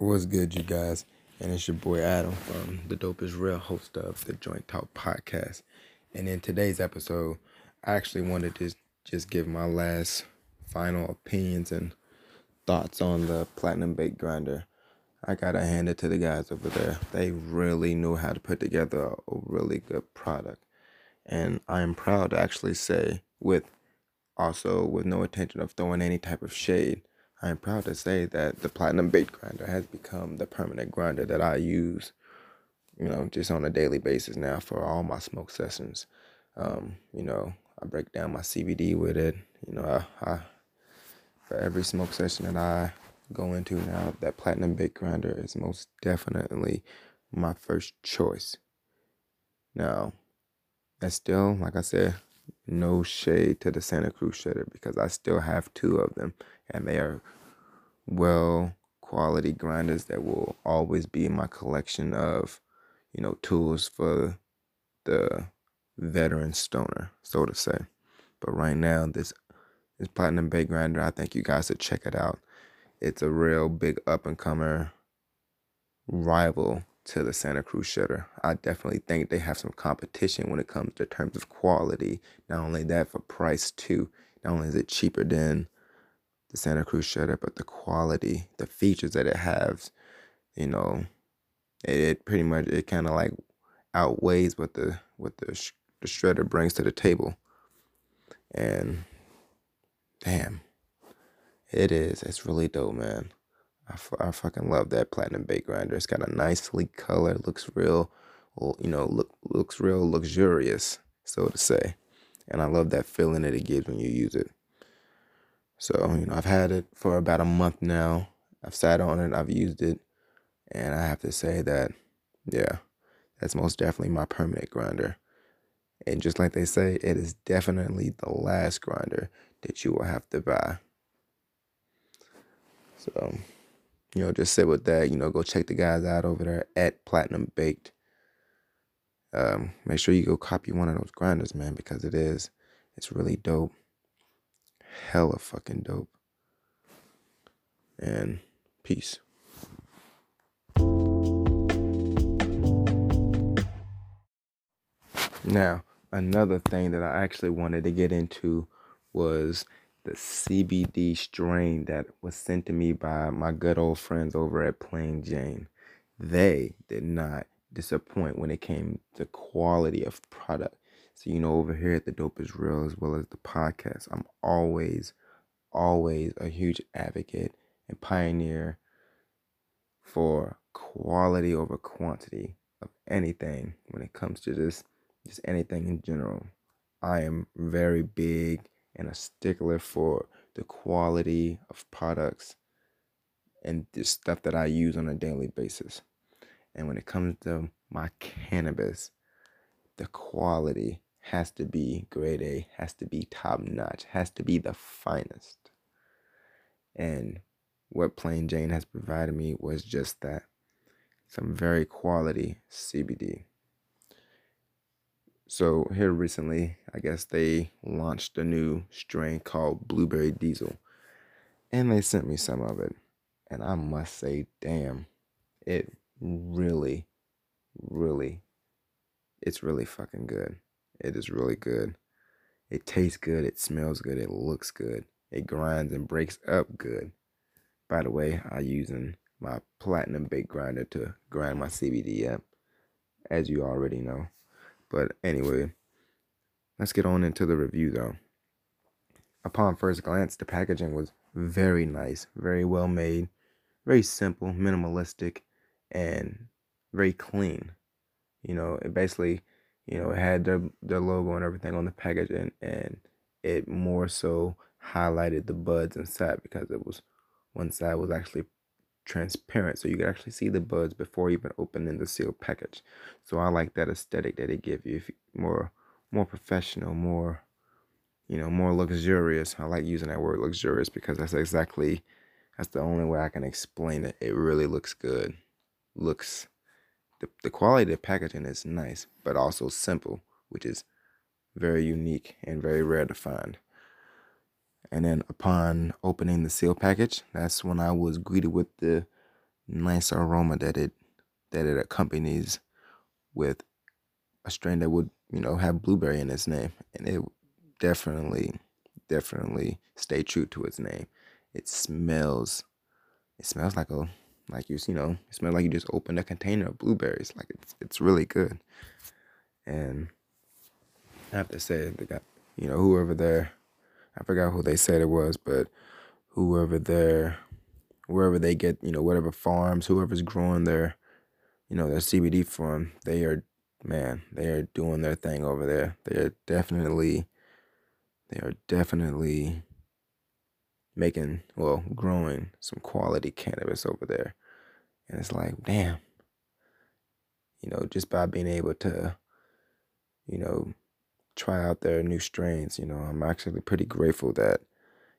What's good, you guys? And it's your boy Adam from the Dope is Real, host of the Joint Talk podcast. And in today's episode, I actually wanted to just give my last final opinions and thoughts on the Platinum Baked Grinder. I gotta hand it to the guys over there. They really knew how to put together a really good product. And I am proud to actually say, with also with no intention of throwing any type of shade, I am proud to say that the Platinum Baked Grinder has become the permanent grinder that I use, you know, just on a daily basis now for all my smoke sessions. Um, you know, I break down my CBD with it. You know, I, I for every smoke session that I go into now, that Platinum Baked Grinder is most definitely my first choice. Now, that's still, like I said, no shade to the Santa Cruz shredder because I still have two of them and they are well quality grinders that will always be in my collection of, you know, tools for the veteran stoner, so to say. But right now, this this platinum baked grinder, I think you guys should check it out. It's a real big up and comer rival to the Santa Cruz shredder. I definitely think they have some competition when it comes to terms of quality. Not only that, for price too. Not only is it cheaper than the Santa Cruz shredder, but the quality, the features that it has, you know, it, it pretty much it kind of like outweighs what the what the sh- the shredder brings to the table. And damn, it is. It's really dope, man. I, f- I fucking love that platinum baked grinder. It's got a nice sleek color. Looks real, you know, look looks real luxurious, so to say. And I love that feeling that it gives when you use it. So, you know, I've had it for about a month now. I've sat on it, I've used it, and I have to say that, yeah, that's most definitely my permanent grinder. And just like they say, it is definitely the last grinder that you will have to buy. So, you know, just sit with that. You know, go check the guys out over there at Platinum Baked. Um, make sure you go copy one of those grinders, man, because it is, it's really dope. Hella fucking dope. And peace. Now, another thing that I actually wanted to get into was the CBD strain that was sent to me by my good old friends over at Plain Jane. They did not disappoint when it came to quality of product. So, you know, over here at the Dope is Real, as well as the podcast, I'm always, always a huge advocate and pioneer for quality over quantity of anything when it comes to this, just anything in general. I am very big and a stickler for the quality of products and the stuff that I use on a daily basis. And when it comes to my cannabis, the quality has to be grade A, has to be top notch, has to be the finest. And what Plain Jane has provided me was just that some very quality CBD. So, here recently, I guess they launched a new strain called Blueberry Diesel, and they sent me some of it. And I must say, damn, it really, really, it's really fucking good. It is really good. It tastes good. It smells good. It looks good. It grinds and breaks up good. By the way, I'm using my platinum baked grinder to grind my CBD up, as you already know. But anyway, let's get on into the review though. Upon first glance, the packaging was very nice, very well made, very simple, minimalistic, and very clean. You know, it basically you know, it had their their logo and everything on the package, and and it more so highlighted the buds inside because it was one side was actually transparent, so you can actually see the buds before even opening the sealed package. So I like that aesthetic that it gives you, if more more professional, more you know, more luxurious. I like using that word luxurious because that's exactly that's the only way I can explain it. It really looks good. Looks the, the quality of the packaging is nice, but also simple, which is very unique and very rare to find. And then upon opening the seal package, that's when I was greeted with the nice aroma that it that it accompanies with a strain that would you know have blueberry in its name, and it definitely definitely stay true to its name. It smells it smells like a like you you know it smells like you just opened a container of blueberries. Like it's it's really good, and I have to say they got you know whoever there, I forgot who they said it was, but whoever there, wherever they get you know whatever farms, whoever's growing their you know their CBD from, they are man they are doing their thing over there. They are definitely they are definitely making, well, growing some quality cannabis over there. And it's like, damn, you know, just by being able to, you know, try out their new strains, you know, I'm actually pretty grateful that,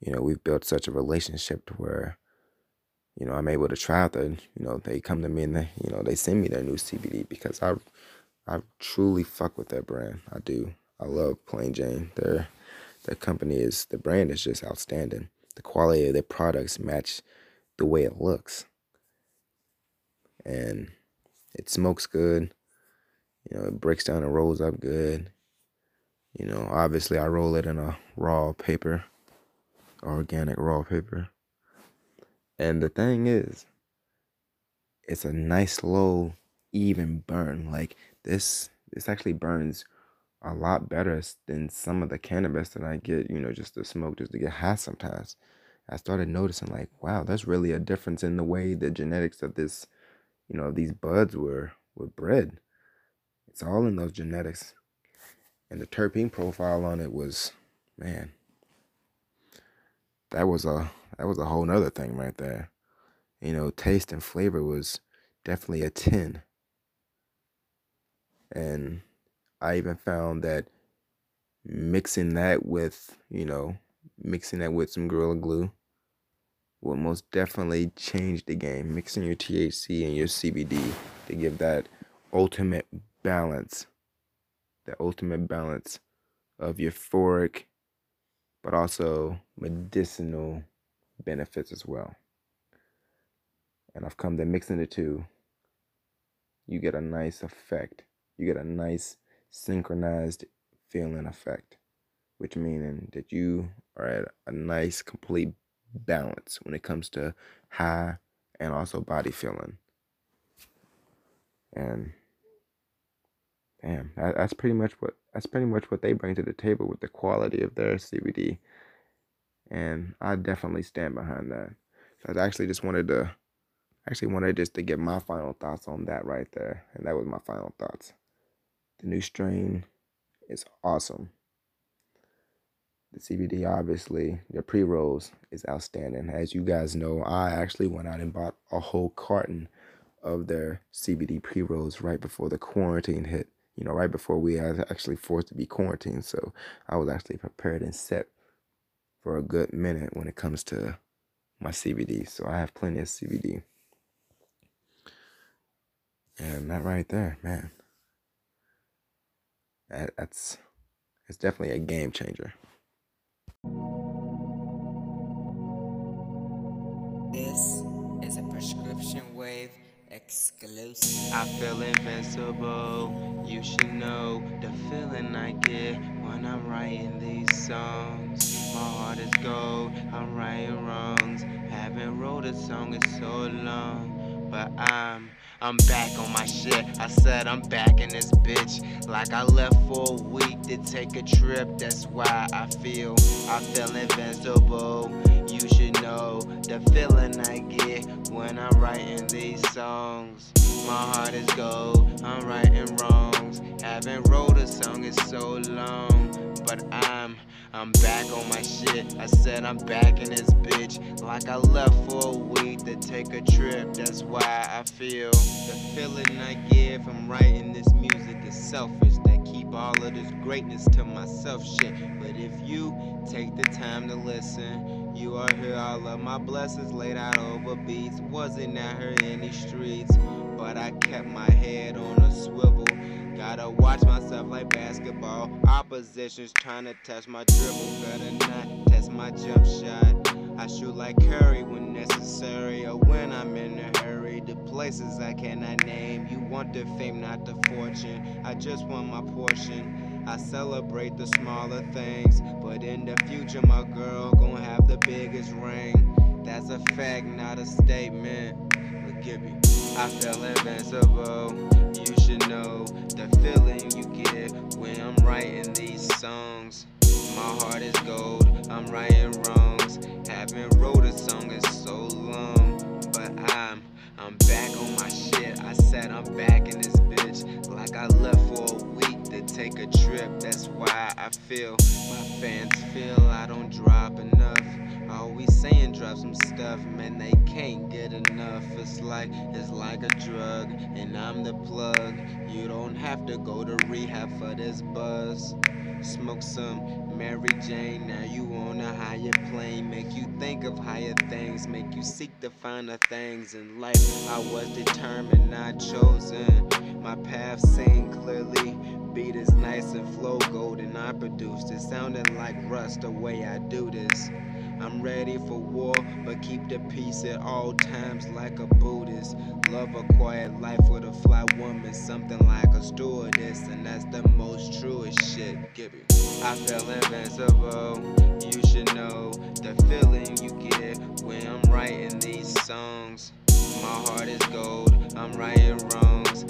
you know, we've built such a relationship to where, you know, I'm able to try out the, you know, they come to me and they, you know, they send me their new CBD because I, I truly fuck with that brand. I do. I love Plain Jane. Their, their company is, the brand is just outstanding the quality of their products match the way it looks. And it smokes good. You know, it breaks down and rolls up good. You know, obviously I roll it in a raw paper, organic raw paper. And the thing is, it's a nice low even burn. Like this this actually burns a lot better than some of the cannabis that I get, you know, just to smoke, just to get high sometimes. I started noticing like, wow, there's really a difference in the way the genetics of this, you know, these buds were were bred. It's all in those genetics. And the terpene profile on it was, man, that was a that was a whole nother thing right there. You know, taste and flavor was definitely a 10. And I even found that mixing that with, you know, mixing that with some Gorilla Glue will most definitely change the game. Mixing your THC and your CBD to give that ultimate balance, the ultimate balance of euphoric, but also medicinal benefits as well. And I've come to mixing the two. You get a nice effect. You get a nice synchronized feeling effect, which meaning that you are at a nice complete balance when it comes to high and also body feeling. And damn, that, that's pretty much what that's pretty much what they bring to the table with the quality of their CBD. And I definitely stand behind that. So I actually just wanted to actually wanted just to get my final thoughts on that right there. And that was my final thoughts. The new strain is awesome. The CBD, obviously, the pre rolls is outstanding. As you guys know, I actually went out and bought a whole carton of their CBD pre rolls right before the quarantine hit. You know, right before we had actually forced to be quarantined. So I was actually prepared and set for a good minute when it comes to my CBD. So I have plenty of CBD. And that right there, man that's it's definitely a game changer. This is a prescription wave exclusive. I feel invincible. You should know the feeling I get when I'm writing these songs. My heart is gold. I'm writing wrongs. Haven't wrote a song in so long, but I'm I'm back on my shit. I said I'm back in this bitch. Like I left for a week to take a trip. That's why I feel, I feel invincible. Know the feeling I get when I'm writing these songs. My heart is gold, I'm writing wrongs. Haven't wrote a song in so long, but I'm I'm back on my shit. I said I'm back in this bitch. Like I left for a week to take a trip. That's why I feel the feeling I get from writing this music is selfish. That keep all of this greatness to myself shit. But if you take the time to listen, you are here. All of my blessings laid out over beats. Wasn't out here in these streets, but I kept my head on a swivel. Gotta watch myself like basketball. Opposition's trying to test my dribble. Better not test my jump shot. I shoot like Curry when necessary or when I'm in a hurry. The places I cannot name. You want the fame, not the fortune. I just want my portion. I celebrate the smaller things, but in the future, my girl gonna have the biggest ring. That's a fact, not a statement. Forgive me. I feel invincible. You should know the feeling you get when I'm writing these songs. My heart is gold. I'm righting wrongs. Haven't wrote a song in so long, but I'm I'm back on my shit. I said I'm back in this bitch like I left for a take a trip. That's why I feel my fans feel I don't drop enough. Always saying drop some stuff, man, they can't get enough. It's like it's like a drug, and I'm the plug. You don't have to go to rehab for this buzz. Smoke some Mary Jane, now you on a higher plane. Make you think of higher things, make you seek the finer things in life. I was determined, not chosen. My path seen clearly. Beat is nice and flow golden. I produced it, sounding like Russ the way I do this. I'm ready for war, but keep the peace at all times like a Buddhist. Love a quiet life with a fly woman, something like a stewardess, and that's the most truest shit. Give it. I feel invincible. You should know the feeling you get when I'm writing these songs. My heart is gold. I'm righting wrongs.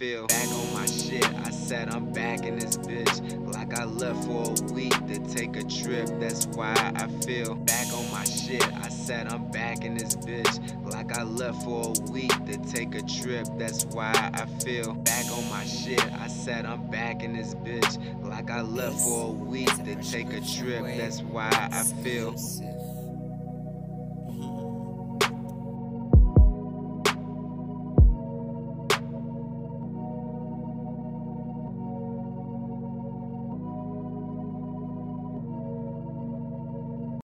Feel back on my shit. I said I'm back in this bitch like I left for a week to take a trip. That's why I feel back on my shit. I said I'm back in this bitch like I left for a week to take a trip. That's why I feel back on my shit. I said I'm back in this bitch like I left for a week to take a trip. That's why I feel.